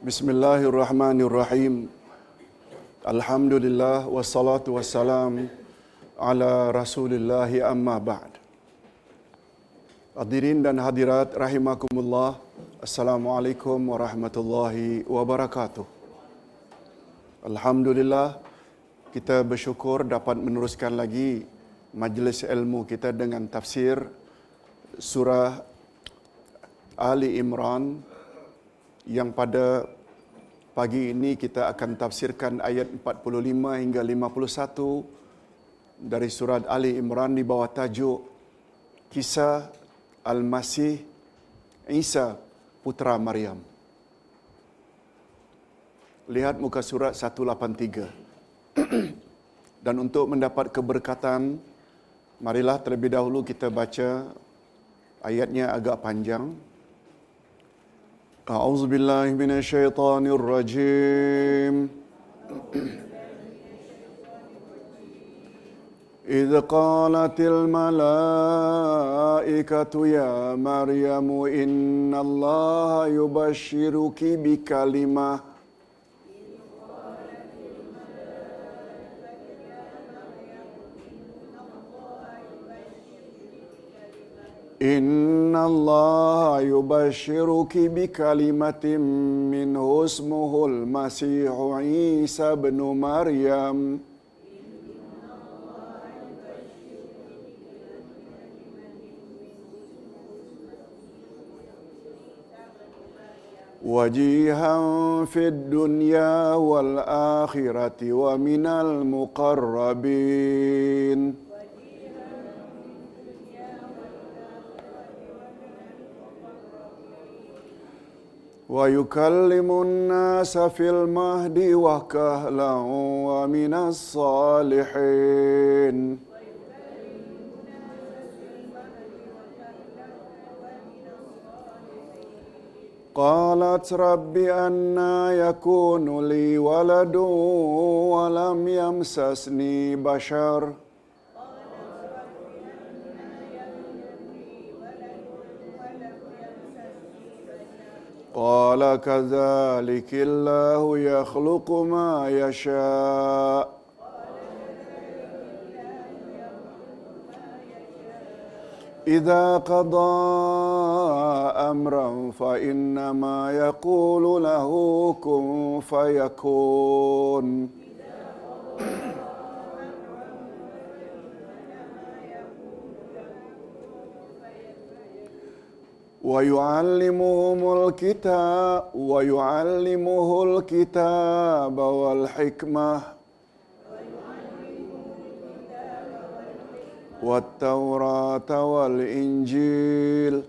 Bismillahirrahmanirrahim. Alhamdulillah wassalatu wassalam ala Rasulillah amma ba'd. Hadirin dan hadirat rahimakumullah. Assalamualaikum warahmatullahi wabarakatuh. Alhamdulillah kita bersyukur dapat meneruskan lagi majlis ilmu kita dengan tafsir surah Ali Imran yang pada pagi ini kita akan tafsirkan ayat 45 hingga 51 dari surat Ali Imran di bawah tajuk Kisah Al-Masih Isa Putra Maryam. Lihat muka surat 183. Dan untuk mendapat keberkatan, marilah terlebih dahulu kita baca ayatnya agak panjang. أعوذ بالله من الشيطان الرجيم. إذ قالت الملائكة يا مريم إن الله يبشرك بكلمة إن الله يبشرك بكلمة منه اسمه المسيح عيسى بن مريم. وجيها في الدنيا والآخرة ومن المقربين. ويكلم الناس في المهد وكهلا ومن الصالحين. قالت رب أنا يكون لي ولد ولم يمسسني بشر. قال كذلك الله يخلق ما يشاء. إذا قضى أمرا فإنما يقول له كن فيكون. ويعلمهم الكتاب ويعلمه الكتاب والحكمة والتوراة والإنجيل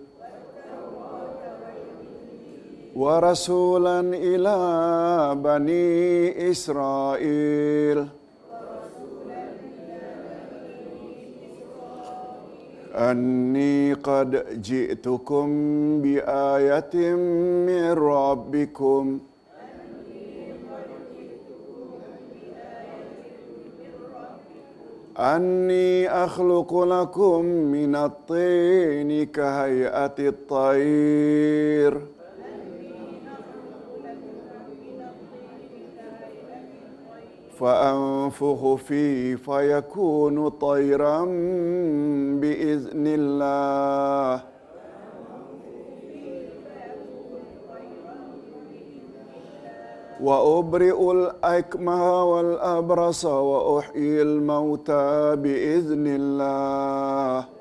ورسولا إلى بني إسرائيل أني قد جئتكم بآية من ربكم. أني أخلق لكم من الطين كهيئة الطير. فأنفخ فيه فيكون طيرا بإذن الله. وأبرئ الأكمه والأبرص وأحيي الموتى بإذن الله.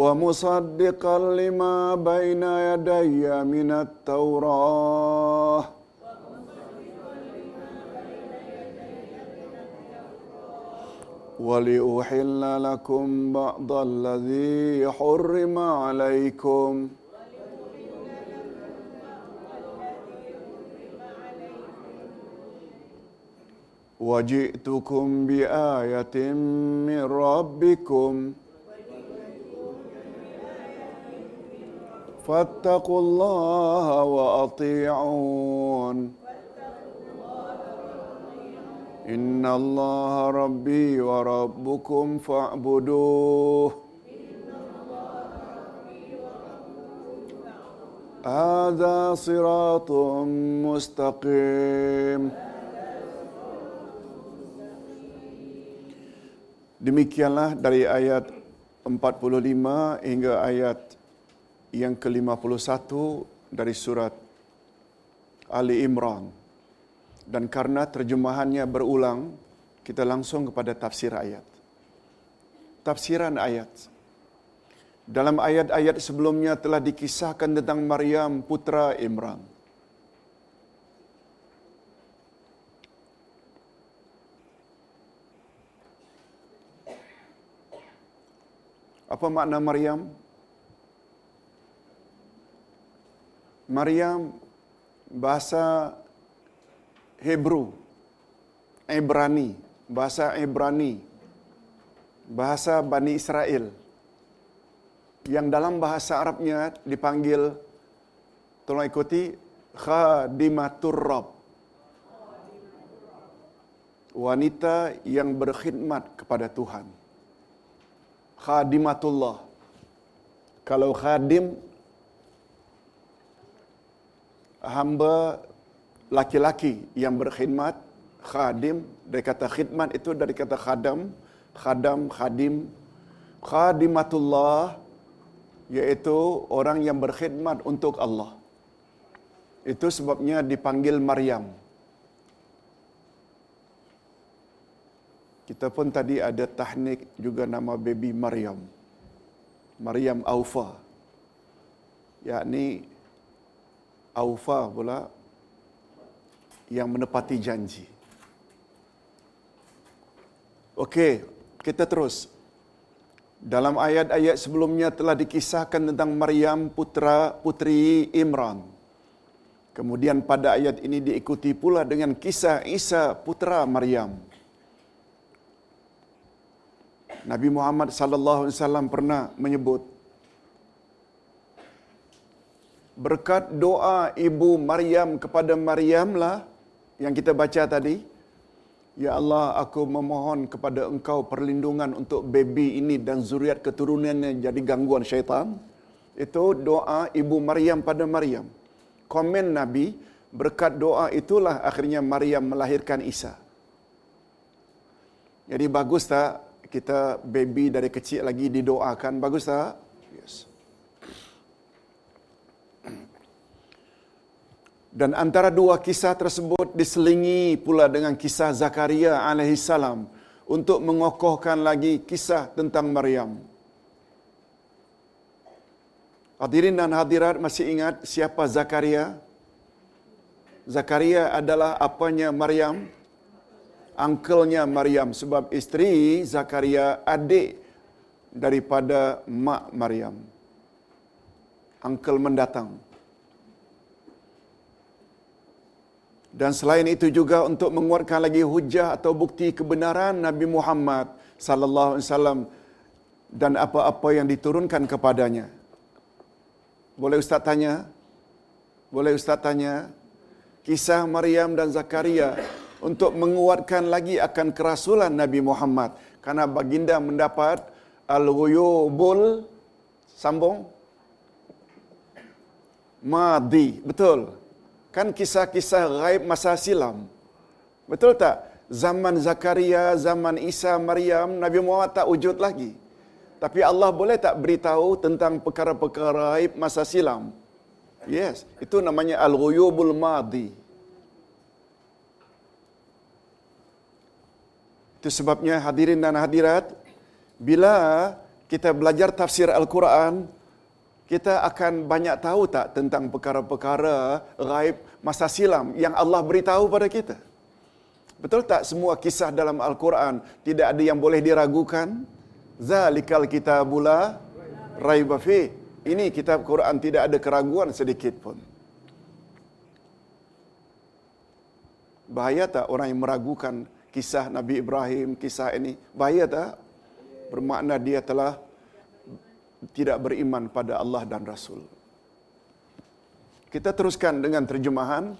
ومصدقا لما بين يدي من التوراة. ولأحل لكم بعض الذي حرم عليكم. وجئتكم بآية من ربكم. فاتقوا الله وأطيعون إن الله ربي وربكم فاعبدوه هذا صراط مستقيم Demikianlah dari ayat 45 hingga ayat yang ke-51 dari surat Ali Imran. Dan karena terjemahannya berulang, kita langsung kepada tafsir ayat. Tafsiran ayat. Dalam ayat-ayat sebelumnya telah dikisahkan tentang Maryam putra Imran. Apa makna Maryam? Maryam bahasa Hebrew, Ibrani, bahasa Ibrani, bahasa Bani Israel. Yang dalam bahasa Arabnya dipanggil, tolong ikuti, Khadimatur Rab. Wanita yang berkhidmat kepada Tuhan. Khadimatullah. Kalau khadim, hamba laki-laki yang berkhidmat, khadim, dari kata khidmat itu dari kata khadam, khadam, khadim, khadimatullah, iaitu orang yang berkhidmat untuk Allah. Itu sebabnya dipanggil Maryam. Kita pun tadi ada tahnik juga nama baby Maryam. Maryam Aufa. Yakni Aufa pula yang menepati janji. Okey, kita terus. Dalam ayat-ayat sebelumnya telah dikisahkan tentang Maryam putra putri Imran. Kemudian pada ayat ini diikuti pula dengan kisah Isa putra Maryam. Nabi Muhammad sallallahu alaihi wasallam pernah menyebut berkat doa ibu Maryam kepada Maryamlah yang kita baca tadi. Ya Allah aku memohon kepada engkau perlindungan untuk baby ini dan zuriat keturunannya jadi gangguan syaitan. Itu doa ibu Maryam pada Maryam. Komen Nabi berkat doa itulah akhirnya Maryam melahirkan Isa. Jadi bagus tak kita baby dari kecil lagi didoakan? Bagus tak? Yes Dan antara dua kisah tersebut diselingi pula dengan kisah Zakaria alaihissalam untuk mengokohkan lagi kisah tentang Maryam. Hadirin dan hadirat masih ingat siapa Zakaria? Zakaria adalah apanya Maryam? Angkelnya Maryam sebab isteri Zakaria adik daripada mak Maryam. Angkel mendatang. Dan selain itu juga untuk menguatkan lagi hujah atau bukti kebenaran Nabi Muhammad sallallahu alaihi wasallam dan apa-apa yang diturunkan kepadanya. Boleh ustaz tanya? Boleh ustaz tanya? Kisah Maryam dan Zakaria untuk menguatkan lagi akan kerasulan Nabi Muhammad karena baginda mendapat al-ghuyubul sambung madi betul kan kisah-kisah gaib masa silam. Betul tak? Zaman Zakaria, zaman Isa, Maryam, Nabi Muhammad tak wujud lagi. Tapi Allah boleh tak beritahu tentang perkara-perkara gaib masa silam? Yes, itu namanya al-ghuyubul madi. Itu sebabnya hadirin dan hadirat, bila kita belajar tafsir Al-Quran, kita akan banyak tahu tak tentang perkara-perkara gaib masa silam yang Allah beritahu pada kita. Betul tak semua kisah dalam Al-Quran tidak ada yang boleh diragukan? Zalikal kitabula raiba fi. Ini kitab Quran tidak ada keraguan sedikit pun. Bahaya tak orang yang meragukan kisah Nabi Ibrahim, kisah ini? Bahaya tak? Bermakna dia telah tidak beriman pada Allah dan Rasul. Kita teruskan dengan terjemahan.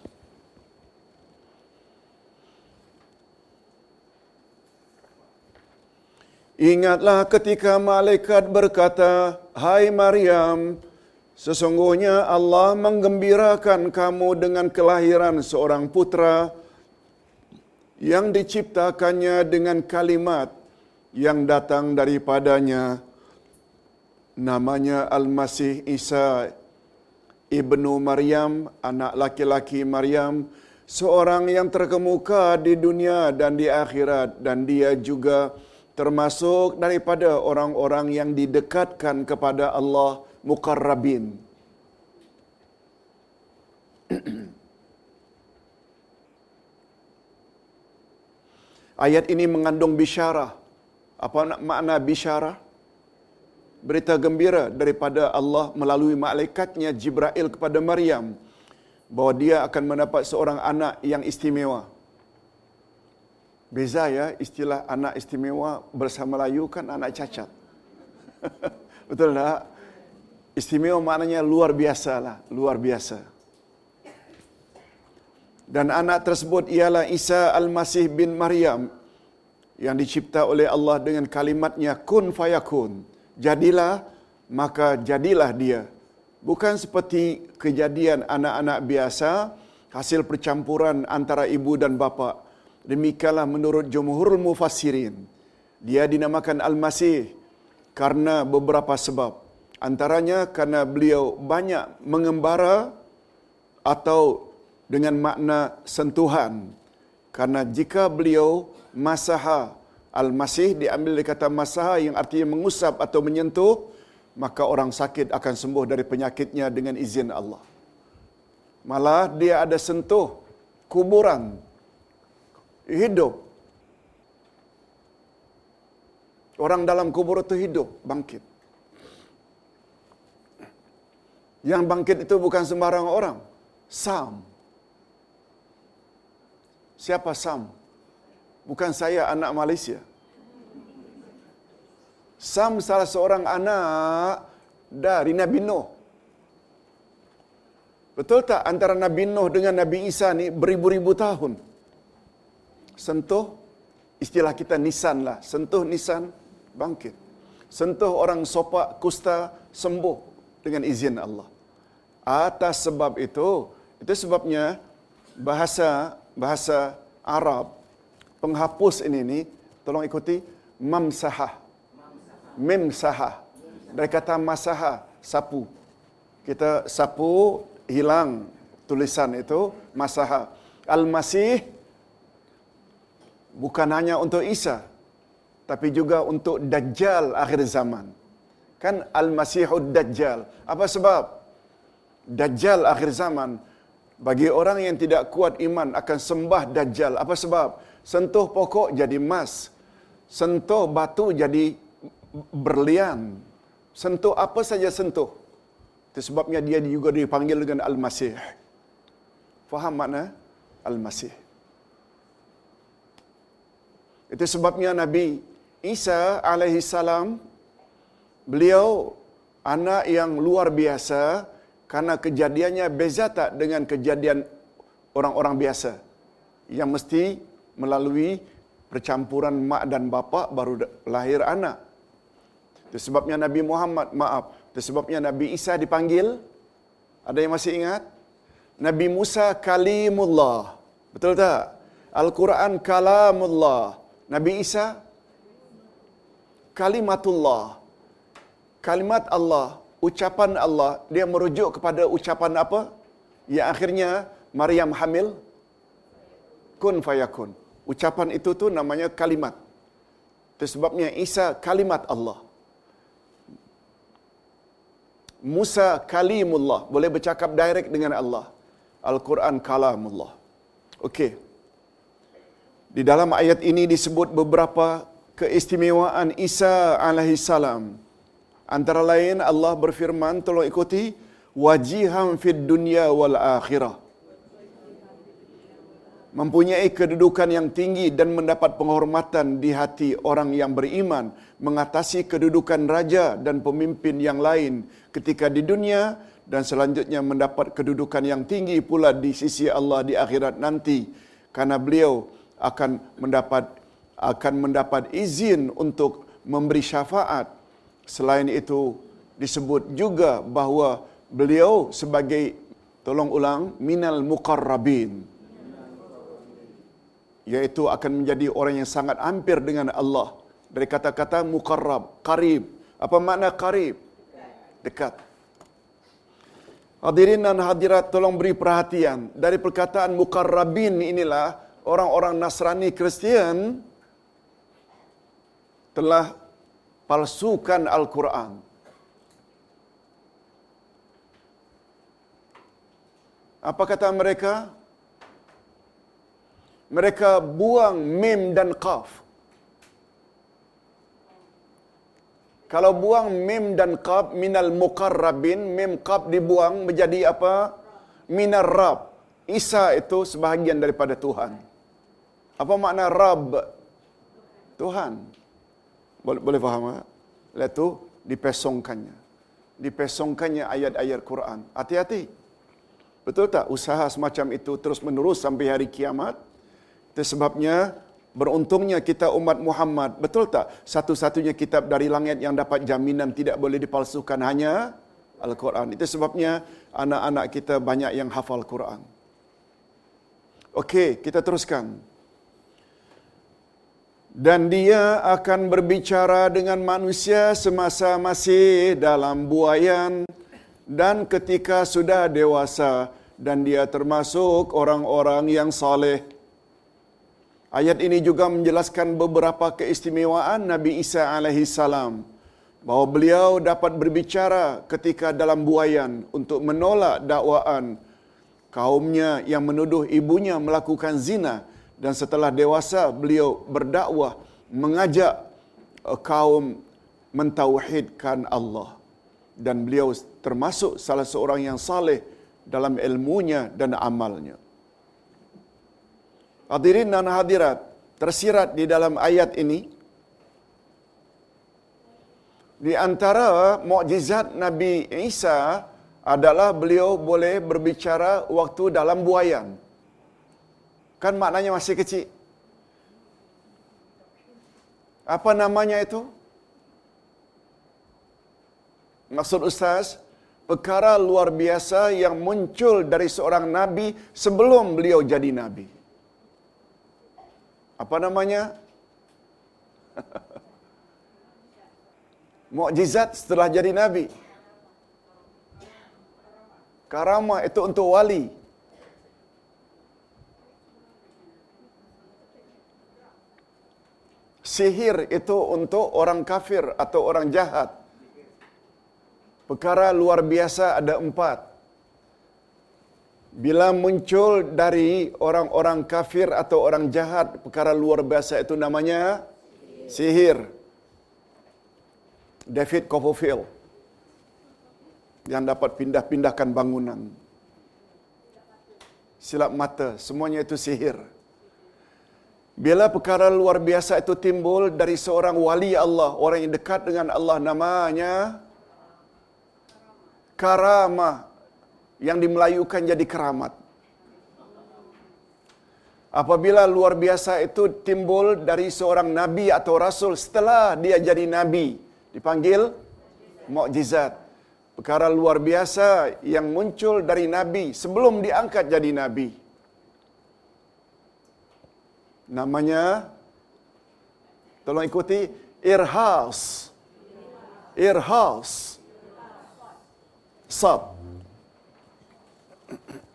Ingatlah ketika malaikat berkata, Hai Maryam, sesungguhnya Allah menggembirakan kamu dengan kelahiran seorang putra yang diciptakannya dengan kalimat yang datang daripadanya. Namanya Al-Masih Isa ibnu Maryam, anak laki-laki Maryam, seorang yang terkemuka di dunia dan di akhirat dan dia juga termasuk daripada orang-orang yang didekatkan kepada Allah mukarrabin. Ayat ini mengandung bisyarah. Apa makna bisyarah? Berita gembira daripada Allah melalui malaikatnya Jibril kepada Maryam bahawa dia akan mendapat seorang anak yang istimewa. Beza ya istilah anak istimewa bersama Melayu kan anak cacat. Betul tak? Istimewa maknanya luar biasa lah, luar biasa. Dan anak tersebut ialah Isa Al-Masih bin Maryam yang dicipta oleh Allah dengan kalimatnya kun fayakun. Jadilah, maka jadilah dia. Bukan seperti kejadian anak-anak biasa, hasil percampuran antara ibu dan bapa. Demikianlah menurut jumhurul mufassirin. Dia dinamakan Al-Masih karena beberapa sebab. Antaranya karena beliau banyak mengembara atau dengan makna sentuhan. Karena jika beliau masaha al-masih diambil dari kata masaha yang artinya mengusap atau menyentuh, maka orang sakit akan sembuh dari penyakitnya dengan izin Allah. Malah dia ada sentuh kuburan hidup. Orang dalam kubur itu hidup, bangkit. Yang bangkit itu bukan sembarang orang. Sam. Siapa Sam? Bukan saya anak Malaysia. Sam salah seorang anak dari Nabi Nuh. Betul tak antara Nabi Nuh dengan Nabi Isa ni beribu-ribu tahun? Sentuh, istilah kita nisan lah. Sentuh nisan, bangkit. Sentuh orang sopak kusta, sembuh dengan izin Allah. Atas sebab itu, itu sebabnya bahasa bahasa Arab penghapus ini ni tolong ikuti mamsahah. Memsahah. Dari kata masaha sapu. Kita sapu hilang tulisan itu masaha al-masih bukan hanya untuk Isa tapi juga untuk dajjal akhir zaman. Kan al-masihud dajjal. Apa sebab? Dajjal akhir zaman bagi orang yang tidak kuat iman akan sembah dajjal. Apa sebab sentuh pokok jadi emas, sentuh batu jadi berlian, sentuh apa saja sentuh. Itu sebabnya dia juga dipanggil dengan Al-Masih. Faham makna Al-Masih? Itu sebabnya Nabi Isa alaihi salam beliau anak yang luar biasa karena kejadiannya beza tak dengan kejadian orang-orang biasa yang mesti melalui percampuran mak dan bapa baru lahir anak. Itu sebabnya Nabi Muhammad, maaf, itu sebabnya Nabi Isa dipanggil. Ada yang masih ingat? Nabi Musa kalimullah. Betul tak? Al-Quran kalamullah. Nabi Isa kalimatullah. Kalimat Allah, ucapan Allah, dia merujuk kepada ucapan apa? Yang akhirnya Maryam hamil kun fayakun. Ucapan itu tu namanya kalimat. Itu sebabnya Isa kalimat Allah. Musa kalimullah. Boleh bercakap direct dengan Allah. Al-Quran kalamullah. Okey. Di dalam ayat ini disebut beberapa keistimewaan Isa alaihissalam. Antara lain Allah berfirman, tolong ikuti, wajihan fid dunya wal akhirah. Mempunyai kedudukan yang tinggi dan mendapat penghormatan di hati orang yang beriman, mengatasi kedudukan raja dan pemimpin yang lain ketika di dunia dan selanjutnya mendapat kedudukan yang tinggi pula di sisi Allah di akhirat nanti karena beliau akan mendapat akan mendapat izin untuk memberi syafaat. Selain itu disebut juga bahawa beliau sebagai tolong ulang minal muqarrabin yaitu akan menjadi orang yang sangat hampir dengan Allah. Dari kata-kata muqarrab qarib. Apa makna qarib? Dekat. Hadirin dan hadirat tolong beri perhatian. Dari perkataan muqarrabin inilah orang-orang Nasrani Kristian telah palsukan Al-Quran. Apa kata mereka? Mereka buang mim dan qaf. Kalau buang mim dan qaf minal muqarrabin, mim qaf dibuang menjadi apa? Minar rab. Isa itu sebahagian daripada Tuhan. Apa makna rab? Tuhan. Boleh, boleh faham tak? Lepas itu dipesongkannya. Dipesongkannya ayat-ayat Quran. Hati-hati. Betul tak? Usaha semacam itu terus menerus sampai hari kiamat. Itu sebabnya beruntungnya kita umat Muhammad. Betul tak? Satu-satunya kitab dari langit yang dapat jaminan tidak boleh dipalsukan hanya Al-Quran. Itu sebabnya anak-anak kita banyak yang hafal Quran. Okey, kita teruskan. Dan dia akan berbicara dengan manusia semasa masih dalam buayan dan ketika sudah dewasa dan dia termasuk orang-orang yang saleh. Ayat ini juga menjelaskan beberapa keistimewaan Nabi Isa alaihi salam. Bahawa beliau dapat berbicara ketika dalam buayan untuk menolak dakwaan kaumnya yang menuduh ibunya melakukan zina. Dan setelah dewasa beliau berdakwah mengajak uh, kaum mentauhidkan Allah. Dan beliau termasuk salah seorang yang saleh dalam ilmunya dan amalnya. Hadirin dan hadirat, tersirat di dalam ayat ini di antara mukjizat Nabi Isa adalah beliau boleh berbicara waktu dalam buayan. Kan maknanya masih kecil. Apa namanya itu? Maksud Ustaz, perkara luar biasa yang muncul dari seorang Nabi sebelum beliau jadi Nabi. Apa namanya? Mukjizat setelah jadi Nabi. Karamah itu untuk wali. Sihir itu untuk orang kafir atau orang jahat. Perkara luar biasa ada empat. Bila muncul dari orang-orang kafir atau orang jahat, perkara luar biasa itu namanya sihir. David Copperfield yang dapat pindah-pindahkan bangunan. Silap mata, semuanya itu sihir. Bila perkara luar biasa itu timbul dari seorang wali Allah, orang yang dekat dengan Allah namanya karamah yang dimelayukan jadi keramat. Apabila luar biasa itu timbul dari seorang nabi atau rasul setelah dia jadi nabi, dipanggil mukjizat. Perkara luar biasa yang muncul dari nabi sebelum diangkat jadi nabi. Namanya tolong ikuti irhas. Irhas. Sab.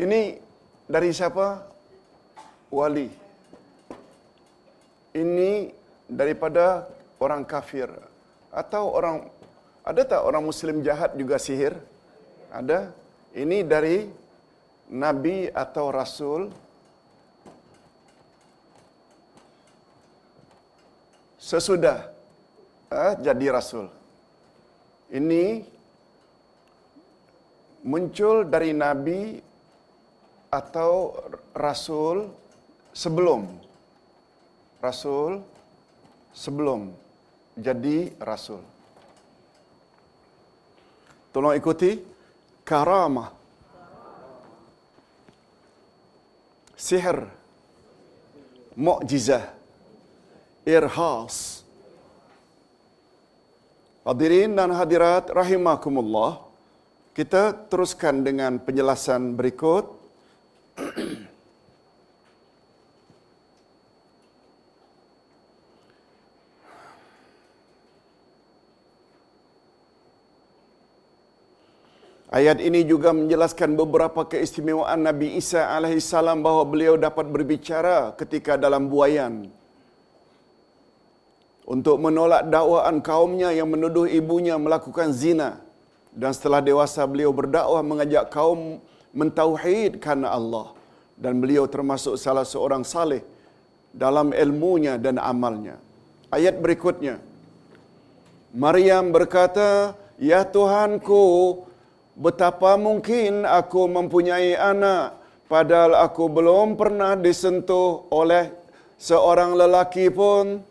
Ini dari siapa? Wali. Ini daripada orang kafir atau orang ada tak orang muslim jahat juga sihir? Ada. Ini dari nabi atau rasul sesudah eh, jadi rasul. Ini muncul dari nabi atau rasul sebelum rasul sebelum jadi rasul. Tolong ikuti karamah. Sihir. Mukjizah. Irhas. Hadirin dan hadirat rahimakumullah. Kita teruskan dengan penjelasan berikut. Ayat ini juga menjelaskan beberapa keistimewaan Nabi Isa alaihissalam bahawa beliau dapat berbicara ketika dalam buayan. Untuk menolak dakwaan kaumnya yang menuduh ibunya melakukan zina. Dan setelah dewasa beliau berdakwah mengajak kaum mentauhidkan Allah. Dan beliau termasuk salah seorang saleh dalam ilmunya dan amalnya. Ayat berikutnya. Maryam berkata, Ya Tuhanku, betapa mungkin aku mempunyai anak padahal aku belum pernah disentuh oleh seorang lelaki pun.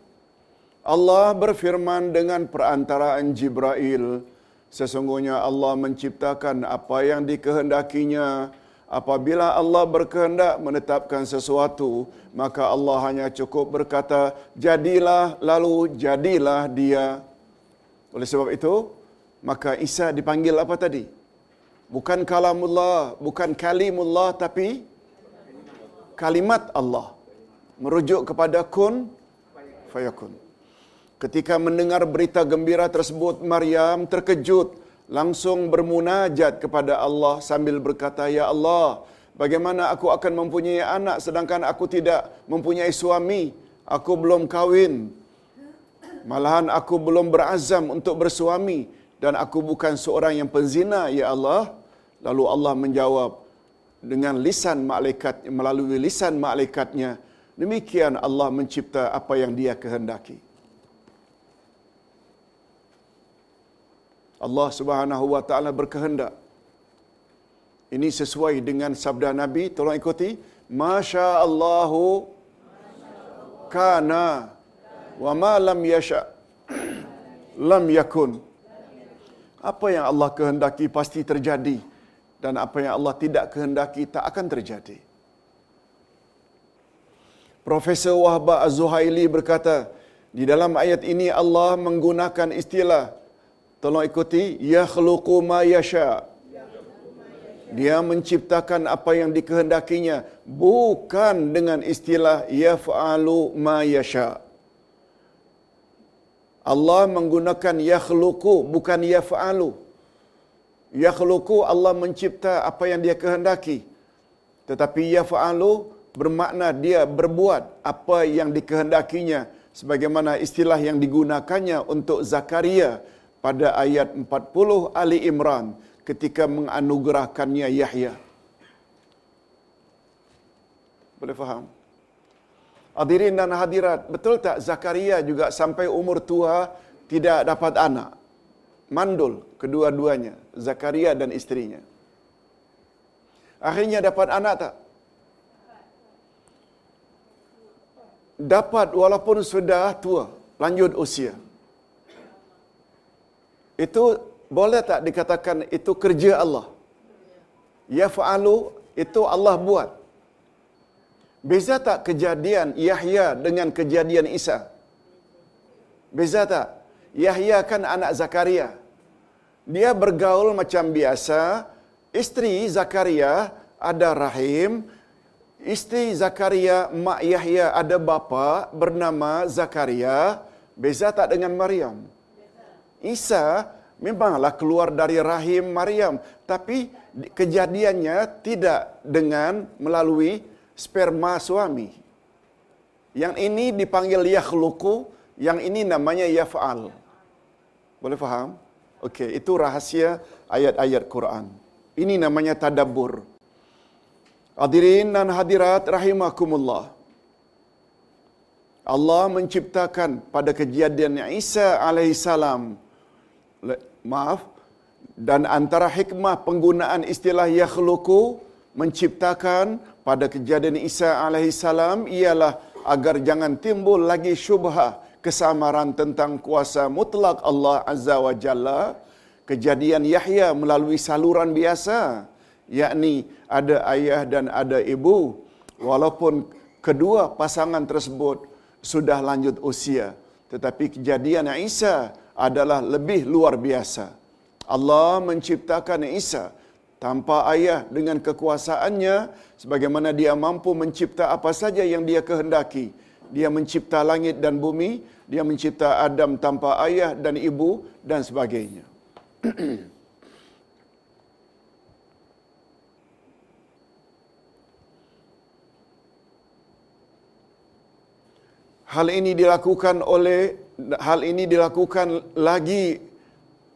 Allah berfirman dengan perantaraan Jibril, sesungguhnya Allah menciptakan apa yang dikehendakinya. Apabila Allah berkehendak menetapkan sesuatu, maka Allah hanya cukup berkata, jadilah lalu jadilah dia. Oleh sebab itu, maka Isa dipanggil apa tadi? Bukan kalamullah, bukan kalimullah tapi kalimat Allah. Merujuk kepada kun fayakun. Ketika mendengar berita gembira tersebut, Maryam terkejut, langsung bermunajat kepada Allah sambil berkata, "Ya Allah, bagaimana aku akan mempunyai anak sedangkan aku tidak mempunyai suami? Aku belum kahwin. Malahan aku belum berazam untuk bersuami dan aku bukan seorang yang penzina, ya Allah." Lalu Allah menjawab dengan lisan malaikat melalui lisan malaikatnya, demikian Allah mencipta apa yang Dia kehendaki. Allah Subhanahu wa taala berkehendak. Ini sesuai dengan sabda Nabi, tolong ikuti. Masya Allahu kana wa ma lam yasha lam yakun. Apa yang Allah kehendaki pasti terjadi dan apa yang Allah tidak kehendaki tak akan terjadi. Profesor Wahbah Az-Zuhaili berkata, di dalam ayat ini Allah menggunakan istilah tolong ikuti yakhluqu ma yasha. Dia menciptakan apa yang dikehendakinya bukan dengan istilah yaf'alu ma yasha. Allah menggunakan yakhluqu bukan yaf'alu. Yakhluqu Allah mencipta apa yang dia kehendaki. Tetapi yaf'alu bermakna dia berbuat apa yang dikehendakinya sebagaimana istilah yang digunakannya untuk Zakaria pada ayat 40 Ali Imran ketika menganugerahkannya Yahya. Boleh faham? Hadirin dan hadirat, betul tak Zakaria juga sampai umur tua tidak dapat anak? Mandul kedua-duanya, Zakaria dan istrinya. Akhirnya dapat anak tak? Dapat walaupun sudah tua, lanjut usia. Itu boleh tak dikatakan itu kerja Allah? Ya fa'alu itu Allah buat. Beza tak kejadian Yahya dengan kejadian Isa? Beza tak? Yahya kan anak Zakaria. Dia bergaul macam biasa. Isteri Zakaria ada rahim. Isteri Zakaria, Mak Yahya ada bapa bernama Zakaria. Beza tak dengan Maryam? Isa memanglah keluar dari rahim Maryam, tapi kejadiannya tidak dengan melalui sperma suami. Yang ini dipanggil yakhluqu, yang ini namanya yaf'al. Boleh faham? Okey, itu rahasia ayat-ayat Quran. Ini namanya tadabbur. Hadirin dan hadirat rahimakumullah. Allah menciptakan pada kejadian Isa alaihissalam maaf. Dan antara hikmah penggunaan istilah yakhluqu menciptakan pada kejadian Isa alaihissalam ialah agar jangan timbul lagi syubhah kesamaran tentang kuasa mutlak Allah azza wa jalla. Kejadian Yahya melalui saluran biasa yakni ada ayah dan ada ibu. Walaupun kedua pasangan tersebut sudah lanjut usia tetapi kejadian Isa adalah lebih luar biasa. Allah menciptakan Isa tanpa ayah dengan kekuasaannya sebagaimana dia mampu mencipta apa saja yang dia kehendaki. Dia mencipta langit dan bumi dia mencipta Adam tanpa ayah dan ibu dan sebagainya. Hal ini dilakukan oleh hal ini dilakukan lagi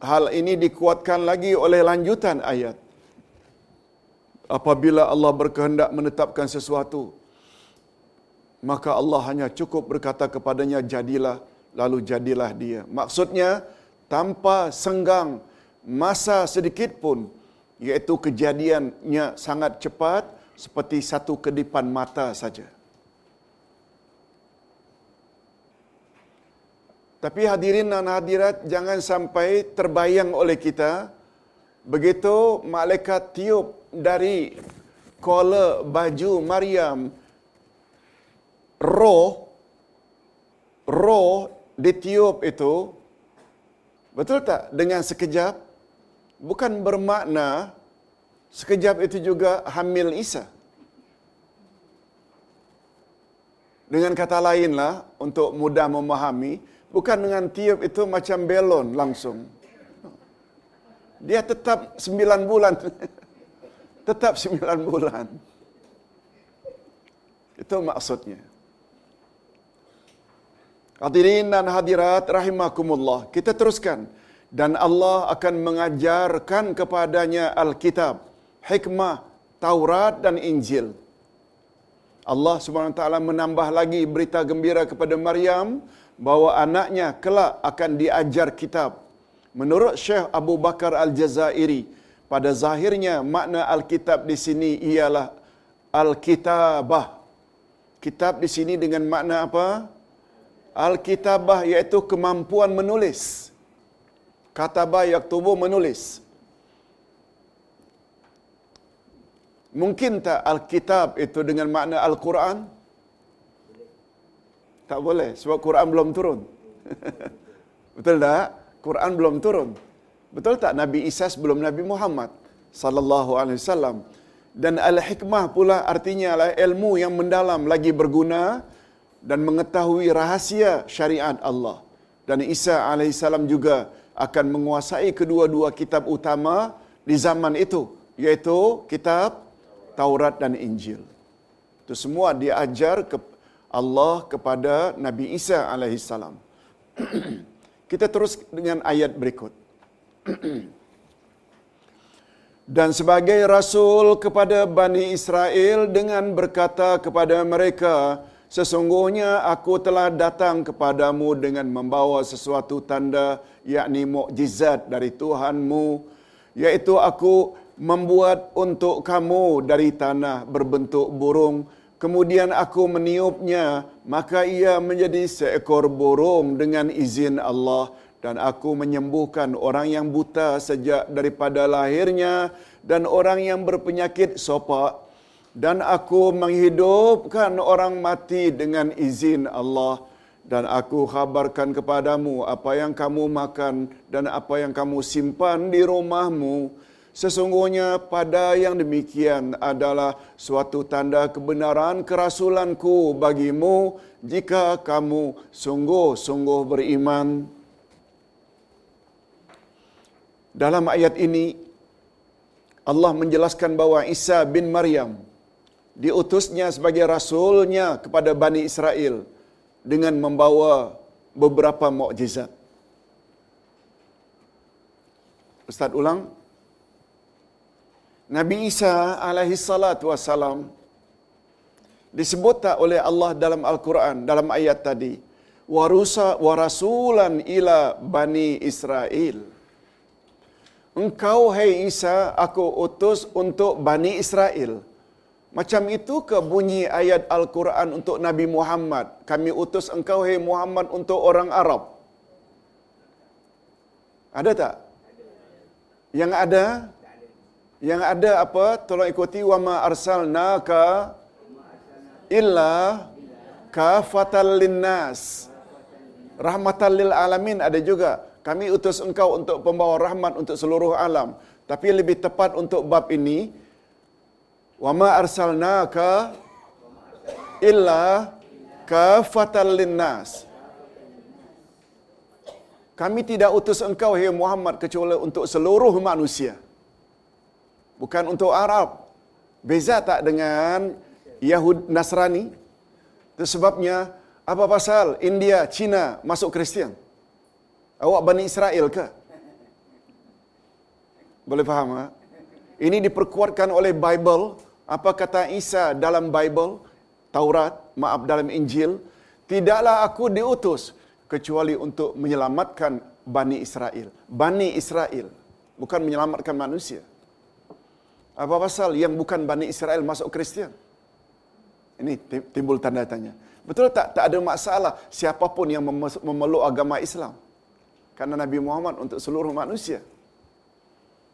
hal ini dikuatkan lagi oleh lanjutan ayat. Apabila Allah berkehendak menetapkan sesuatu maka Allah hanya cukup berkata kepadanya jadilah lalu jadilah dia. Maksudnya tanpa senggang masa sedikit pun iaitu kejadiannya sangat cepat seperti satu kedipan mata saja Tapi hadirin dan hadirat jangan sampai terbayang oleh kita begitu malaikat tiup dari kola baju Maryam. Roh roh ditiup itu betul tak? Dengan sekejap bukan bermakna sekejap itu juga hamil Isa. Dengan kata lainlah untuk mudah memahami Bukan dengan tiup itu macam belon langsung. Dia tetap sembilan bulan. tetap sembilan bulan. Itu maksudnya. Hadirin dan hadirat rahimakumullah. Kita teruskan. Dan Allah akan mengajarkan kepadanya Alkitab, hikmah, Taurat dan Injil. Allah SWT menambah lagi berita gembira kepada Maryam bahawa anaknya kelak akan diajar kitab. Menurut Syekh Abu Bakar Al-Jazairi, pada zahirnya makna Al-Kitab di sini ialah Al-Kitabah. Kitab di sini dengan makna apa? Al-Kitabah iaitu kemampuan menulis. Katabah yaktubu menulis. Mungkin tak Al-Kitab itu dengan makna Al-Quran? Tak boleh sebab Quran belum turun. Betul tak? Quran belum turun. Betul tak Nabi Isa sebelum Nabi Muhammad sallallahu alaihi wasallam? Dan al-hikmah pula artinya adalah ilmu yang mendalam lagi berguna dan mengetahui rahasia syariat Allah. Dan Isa alaihissalam juga akan menguasai kedua-dua kitab utama di zaman itu, yaitu kitab Taurat dan Injil. Itu semua diajar ke Allah kepada Nabi Isa alaihissalam. Kita terus dengan ayat berikut. Dan sebagai rasul kepada Bani Israel dengan berkata kepada mereka, Sesungguhnya aku telah datang kepadamu dengan membawa sesuatu tanda, yakni mukjizat dari Tuhanmu, yaitu aku membuat untuk kamu dari tanah berbentuk burung, Kemudian aku meniupnya, maka ia menjadi seekor burung dengan izin Allah. Dan aku menyembuhkan orang yang buta sejak daripada lahirnya dan orang yang berpenyakit sopak. Dan aku menghidupkan orang mati dengan izin Allah. Dan aku khabarkan kepadamu apa yang kamu makan dan apa yang kamu simpan di rumahmu. Sesungguhnya pada yang demikian adalah suatu tanda kebenaran kerasulanku bagimu jika kamu sungguh-sungguh beriman. Dalam ayat ini Allah menjelaskan bahawa Isa bin Maryam diutusnya sebagai rasulnya kepada Bani Israel dengan membawa beberapa mukjizat. Ustaz ulang. Nabi Isa alaihi salatu wassalam disebut tak oleh Allah dalam Al-Quran dalam ayat tadi warusa warasulan ila bani Israel. Engkau hai Isa aku utus untuk bani Israel. Macam itu ke bunyi ayat Al-Quran untuk Nabi Muhammad? Kami utus engkau hai Muhammad untuk orang Arab. Ada tak? Yang ada yang ada apa? Tolong ikuti. Wama arsalnaka illa kafatal linnas. Rahmatan lil alamin. Ada juga. Kami utus engkau untuk pembawa rahmat untuk seluruh alam. Tapi lebih tepat untuk bab ini wama arsalnaka illa kafatal linnas. Kami tidak utus engkau hai Muhammad kecuali untuk seluruh manusia bukan untuk Arab beza tak dengan Yahud Nasrani. Itu sebabnya apa pasal India, China masuk Kristian? Awak Bani Israel ke? Boleh faham ha? Ini diperkuatkan oleh Bible. Apa kata Isa dalam Bible? Taurat, maaf dalam Injil. Tidaklah aku diutus kecuali untuk menyelamatkan Bani Israel. Bani Israel. Bukan menyelamatkan manusia. Apa pasal yang bukan Bani Israel masuk Kristian? Ini timbul tanda tanya. Betul tak? Tak ada masalah siapapun yang memeluk agama Islam. Karena Nabi Muhammad untuk seluruh manusia.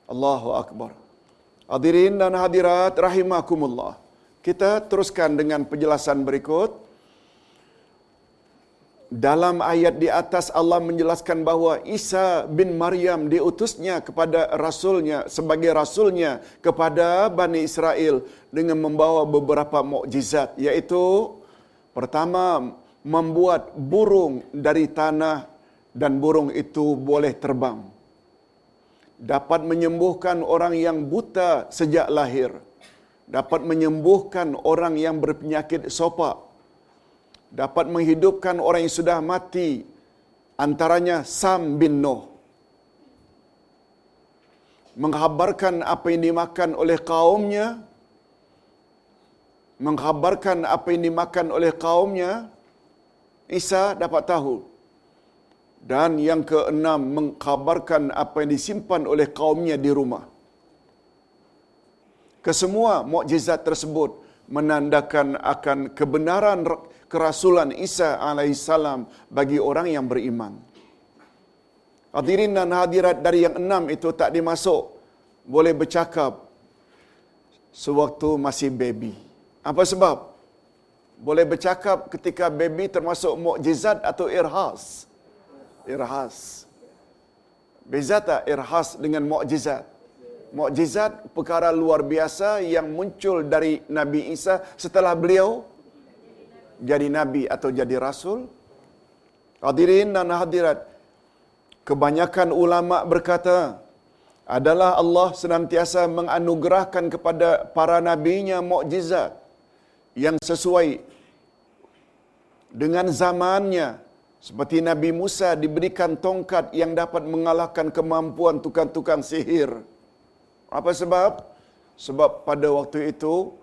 Allahu Akbar. Hadirin dan hadirat rahimakumullah. Kita teruskan dengan penjelasan berikut. Dalam ayat di atas Allah menjelaskan bahawa Isa bin Maryam diutusnya kepada rasulnya sebagai rasulnya kepada Bani Israel dengan membawa beberapa mukjizat yaitu pertama membuat burung dari tanah dan burung itu boleh terbang. Dapat menyembuhkan orang yang buta sejak lahir. Dapat menyembuhkan orang yang berpenyakit sopak dapat menghidupkan orang yang sudah mati antaranya Sam bin Noh menghabarkan apa yang dimakan oleh kaumnya menghabarkan apa yang dimakan oleh kaumnya Isa dapat tahu. Dan yang keenam mengkhabarkan apa yang disimpan oleh kaumnya di rumah. Kesemua mukjizat tersebut menandakan akan kebenaran kerasulan Isa alaihissalam bagi orang yang beriman. Hadirin dan hadirat dari yang enam itu tak dimasuk boleh bercakap sewaktu masih baby. Apa sebab? Boleh bercakap ketika baby termasuk mukjizat atau irhas. Irhas. Beza tak irhas dengan mukjizat? Mukjizat perkara luar biasa yang muncul dari Nabi Isa setelah beliau jadi nabi atau jadi rasul. Hadirin dan hadirat, kebanyakan ulama berkata adalah Allah senantiasa menganugerahkan kepada para nabinya mukjizat yang sesuai dengan zamannya seperti Nabi Musa diberikan tongkat yang dapat mengalahkan kemampuan tukang-tukang sihir. Apa sebab? Sebab pada waktu itu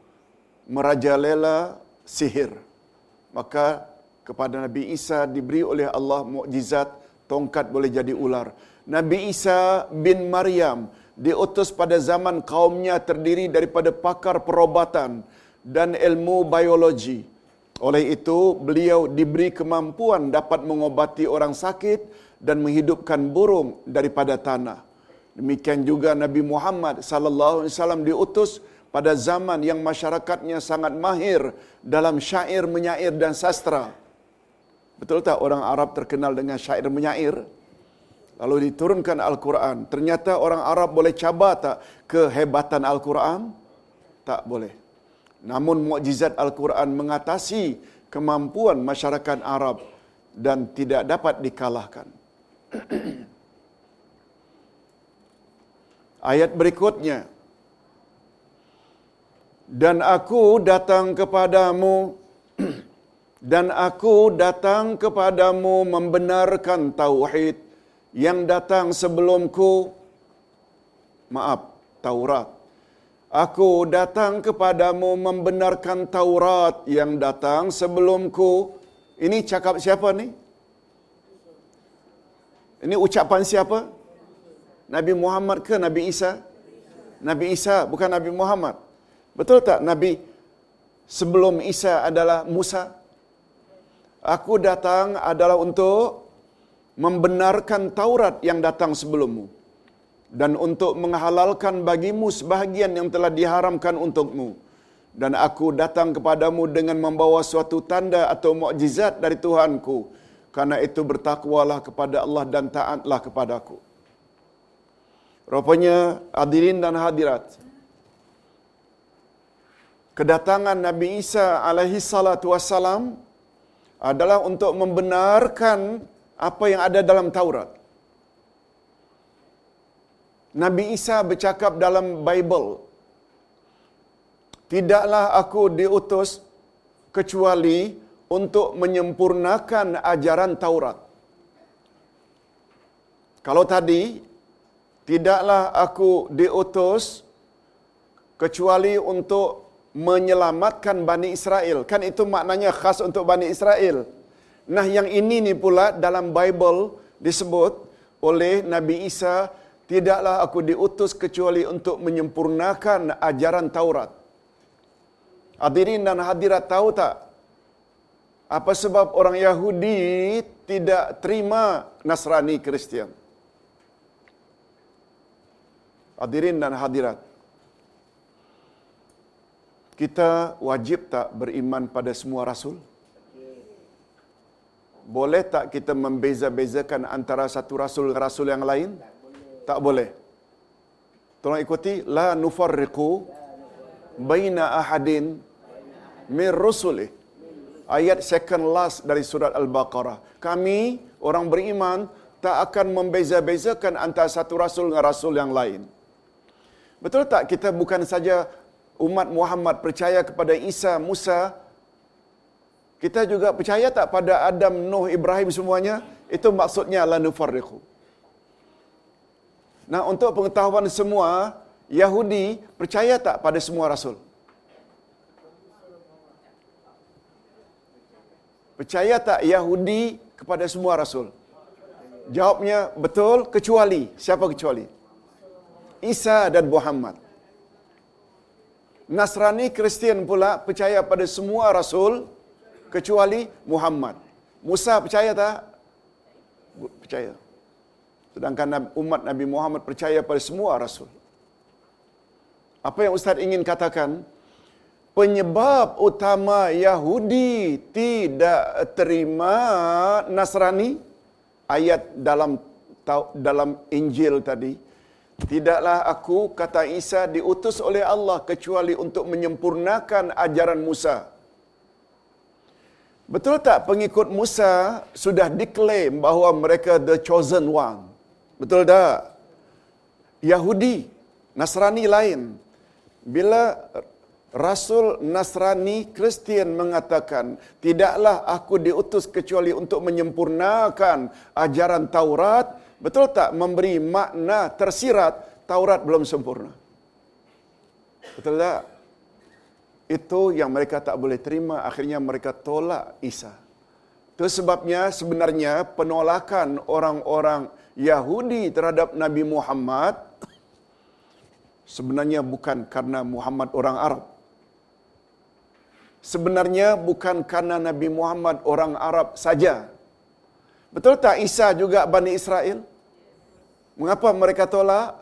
merajalela sihir maka kepada Nabi Isa diberi oleh Allah mukjizat tongkat boleh jadi ular. Nabi Isa bin Maryam diutus pada zaman kaumnya terdiri daripada pakar perobatan dan ilmu biologi. Oleh itu, beliau diberi kemampuan dapat mengobati orang sakit dan menghidupkan burung daripada tanah. Demikian juga Nabi Muhammad sallallahu alaihi wasallam diutus pada zaman yang masyarakatnya sangat mahir dalam syair menyair dan sastra. Betul tak orang Arab terkenal dengan syair menyair? Lalu diturunkan Al-Quran. Ternyata orang Arab boleh cabar tak kehebatan Al-Quran? Tak boleh. Namun mukjizat Al-Quran mengatasi kemampuan masyarakat Arab dan tidak dapat dikalahkan. Ayat berikutnya. Dan aku datang kepadamu dan aku datang kepadamu membenarkan tauhid yang datang sebelumku maaf Taurat Aku datang kepadamu membenarkan Taurat yang datang sebelumku. Ini cakap siapa ni? Ini ucapan siapa? Nabi Muhammad ke Nabi Isa? Nabi Isa bukan Nabi Muhammad. Betul tak Nabi sebelum Isa adalah Musa? Aku datang adalah untuk membenarkan Taurat yang datang sebelummu dan untuk menghalalkan bagimu sebahagian yang telah diharamkan untukmu. Dan aku datang kepadamu dengan membawa suatu tanda atau mukjizat dari Tuhanku. Karena itu bertakwalah kepada Allah dan taatlah kepadaku. Rupanya hadirin dan hadirat. Kedatangan Nabi Isa alaihi salatu wassalam adalah untuk membenarkan apa yang ada dalam Taurat. Nabi Isa bercakap dalam Bible, Tidaklah aku diutus kecuali untuk menyempurnakan ajaran Taurat. Kalau tadi, tidaklah aku diutus kecuali untuk menyelamatkan Bani Israel. Kan itu maknanya khas untuk Bani Israel. Nah yang ini ni pula dalam Bible disebut oleh Nabi Isa tidaklah aku diutus kecuali untuk menyempurnakan ajaran Taurat. Hadirin dan hadirat tahu tak? Apa sebab orang Yahudi tidak terima Nasrani Kristian? Hadirin dan hadirat. Kita wajib tak beriman pada semua rasul? Boleh tak kita membeza-bezakan antara satu rasul dengan rasul yang lain? Tak boleh. Tolong ikuti la nufarriqu baina ahadin min rusuli. Ayat second last dari surat Al-Baqarah. Kami orang beriman tak akan membeza-bezakan antara satu rasul dengan rasul yang lain. Betul tak kita bukan saja umat Muhammad percaya kepada Isa, Musa, kita juga percaya tak pada Adam, Nuh, Ibrahim semuanya? Itu maksudnya la nufarriqu. Nah, untuk pengetahuan semua, Yahudi percaya tak pada semua rasul? Percaya tak Yahudi kepada semua rasul? Jawabnya betul kecuali siapa kecuali? Isa dan Muhammad. Nasrani Kristian pula percaya pada semua rasul kecuali Muhammad. Musa percaya tak? Percaya. Sedangkan umat Nabi Muhammad percaya pada semua rasul. Apa yang Ustaz ingin katakan? Penyebab utama Yahudi tidak terima Nasrani ayat dalam dalam Injil tadi Tidaklah aku kata Isa diutus oleh Allah kecuali untuk menyempurnakan ajaran Musa. Betul tak pengikut Musa sudah diklaim bahawa mereka the chosen one? Betul tak? Yahudi, Nasrani lain. Bila Rasul Nasrani Kristian mengatakan, tidaklah aku diutus kecuali untuk menyempurnakan ajaran Taurat, betul tak memberi makna tersirat Taurat belum sempurna? Betul tak? Itu yang mereka tak boleh terima, akhirnya mereka tolak Isa. Itu sebabnya sebenarnya penolakan orang-orang Yahudi terhadap Nabi Muhammad sebenarnya bukan karena Muhammad orang Arab. Sebenarnya bukan karena Nabi Muhammad orang Arab saja. Betul tak Isa juga Bani Israel? Mengapa mereka tolak?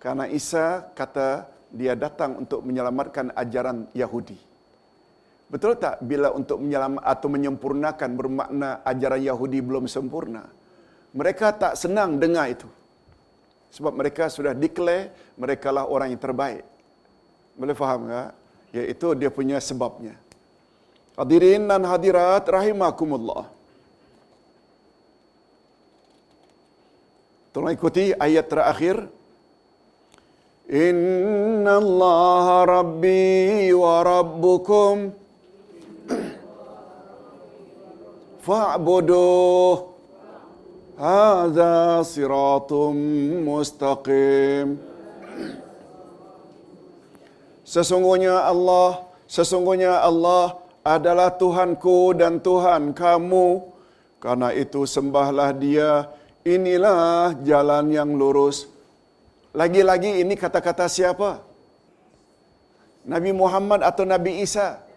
Karena Isa kata dia datang untuk menyelamatkan ajaran Yahudi. Betul tak bila untuk menyelamat atau menyempurnakan bermakna ajaran Yahudi belum sempurna? Mereka tak senang dengar itu. Sebab mereka sudah declare mereka lah orang yang terbaik. Boleh faham tak? Iaitu dia punya sebabnya. Hadirin dan hadirat rahimakumullah. Tolong ikuti ayat terakhir. Inna Allah Rabbi wa Rabbukum. Fa'buduh hadza siratum mustaqim. Sesungguhnya Allah sesungguhnya Allah adalah Tuhanku dan Tuhan kamu. Karena itu sembahlah dia inilah jalan yang lurus lagi-lagi ini kata-kata siapa Nabi Muhammad atau Nabi Isa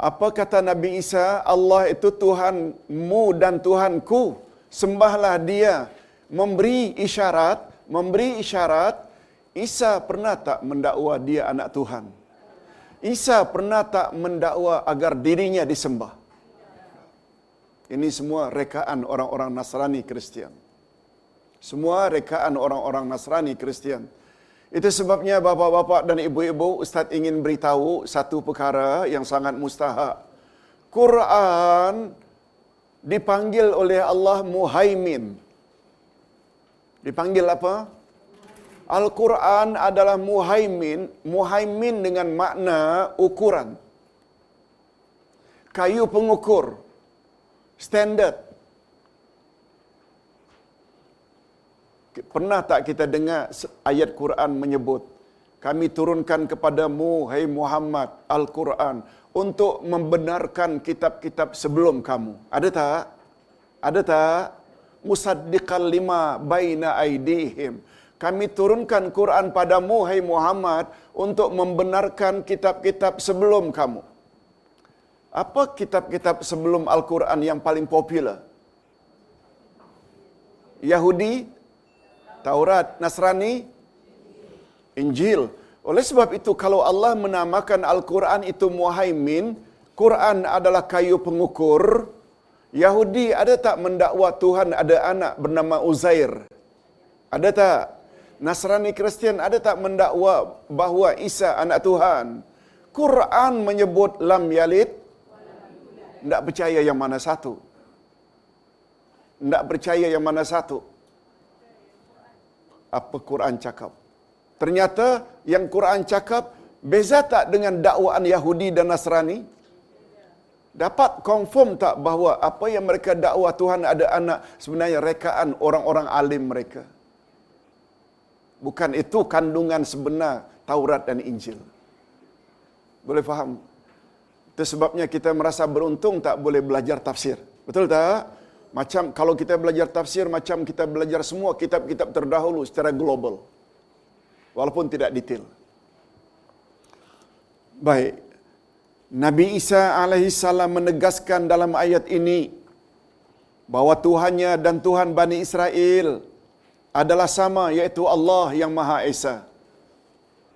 apa kata Nabi Isa? Allah itu Tuhanmu dan Tuhanku. Sembahlah dia. Memberi isyarat, memberi isyarat. Isa pernah tak mendakwa dia anak Tuhan? Isa pernah tak mendakwa agar dirinya disembah? Ini semua rekaan orang-orang Nasrani Kristian. Semua rekaan orang-orang Nasrani Kristian. Itu sebabnya bapa-bapa dan ibu-ibu Ustaz ingin beritahu satu perkara yang sangat mustahak. Quran dipanggil oleh Allah Muhaimin. Dipanggil apa? Al-Quran adalah muhaimin, muhaimin dengan makna ukuran. Kayu pengukur. Standard. Pernah tak kita dengar ayat Quran menyebut kami turunkan kepadamu hai Muhammad Al-Quran untuk membenarkan kitab-kitab sebelum kamu. Ada tak? Ada tak? Musaddiqal lima baina aidihim. Kami turunkan Quran padamu hai Muhammad untuk membenarkan kitab-kitab sebelum kamu. Apa kitab-kitab sebelum Al-Quran yang paling popular? Yahudi, Taurat, Nasrani, Injil. Oleh sebab itu kalau Allah menamakan Al-Quran itu muhaimin, Quran adalah kayu pengukur. Yahudi ada tak mendakwa Tuhan ada anak bernama Uzair? Ada tak? Nasrani Kristian ada tak mendakwa bahawa Isa anak Tuhan? Quran menyebut lam yalid. Tak percaya yang mana satu? Tak percaya yang mana satu? apa Quran cakap. Ternyata yang Quran cakap beza tak dengan dakwaan Yahudi dan Nasrani? Dapat confirm tak bahawa apa yang mereka dakwa Tuhan ada anak sebenarnya rekaan orang-orang alim mereka? Bukan itu kandungan sebenar Taurat dan Injil. Boleh faham? Itu sebabnya kita merasa beruntung tak boleh belajar tafsir. Betul tak? Macam kalau kita belajar tafsir macam kita belajar semua kitab-kitab terdahulu secara global. Walaupun tidak detail. Baik. Nabi Isa salam menegaskan dalam ayat ini bahawa Tuhannya dan Tuhan Bani Israel adalah sama yaitu Allah yang Maha Esa.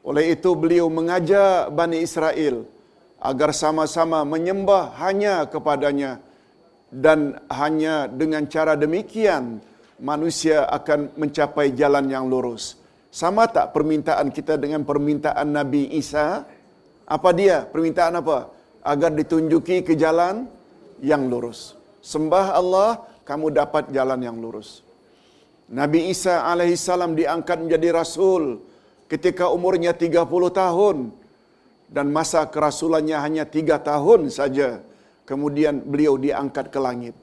Oleh itu beliau mengajar Bani Israel agar sama-sama menyembah hanya kepadanya dan hanya dengan cara demikian manusia akan mencapai jalan yang lurus. Sama tak permintaan kita dengan permintaan Nabi Isa? Apa dia? Permintaan apa? Agar ditunjuki ke jalan yang lurus. Sembah Allah, kamu dapat jalan yang lurus. Nabi Isa alaihissalam diangkat menjadi rasul ketika umurnya 30 tahun dan masa kerasulannya hanya 3 tahun saja kemudian beliau diangkat ke langit.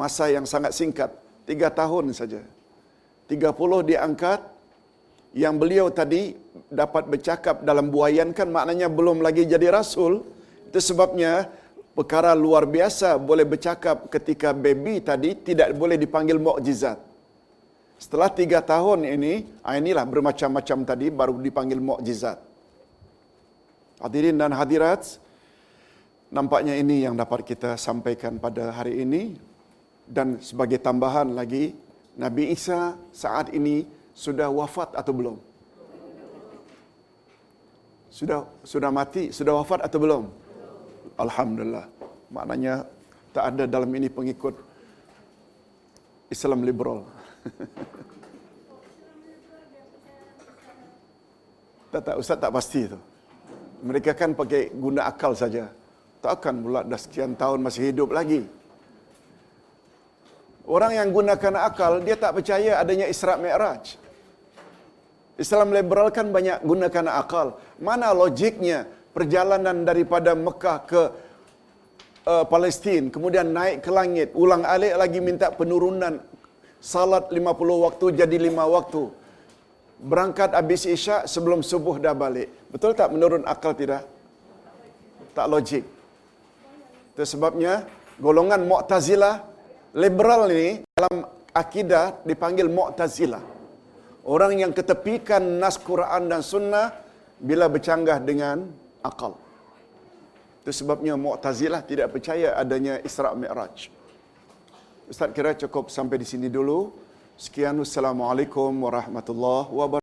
Masa yang sangat singkat, tiga tahun saja. Tiga puluh diangkat, yang beliau tadi dapat bercakap dalam buayan kan maknanya belum lagi jadi rasul. Itu sebabnya perkara luar biasa boleh bercakap ketika baby tadi tidak boleh dipanggil mukjizat. Setelah tiga tahun ini, ah, inilah bermacam-macam tadi baru dipanggil mukjizat. Hadirin dan hadirat, Nampaknya ini yang dapat kita sampaikan pada hari ini dan sebagai tambahan lagi Nabi Isa saat ini sudah wafat atau belum? Sudah sudah mati, sudah wafat atau belum? Alhamdulillah. Maknanya tak ada dalam ini pengikut Islam liberal. tak tak ustaz tak pasti itu. Mereka kan pakai guna akal saja. Takkan pula dah sekian tahun masih hidup lagi. Orang yang gunakan akal, dia tak percaya adanya Isra' Mi'raj. Islam liberal kan banyak gunakan akal. Mana logiknya perjalanan daripada Mekah ke uh, Palestin, kemudian naik ke langit, ulang alik lagi minta penurunan salat 50 waktu jadi 5 waktu. Berangkat habis isyak sebelum subuh dah balik. Betul tak menurut akal tidak? Tak logik. Itu sebabnya golongan Mu'tazilah liberal ini dalam akidah dipanggil Mu'tazilah. Orang yang ketepikan nas Quran dan sunnah bila bercanggah dengan akal. Itu sebabnya Mu'tazilah tidak percaya adanya Isra' Mi'raj. Ustaz kira cukup sampai di sini dulu. Sekian. Wassalamualaikum warahmatullahi wabarakatuh.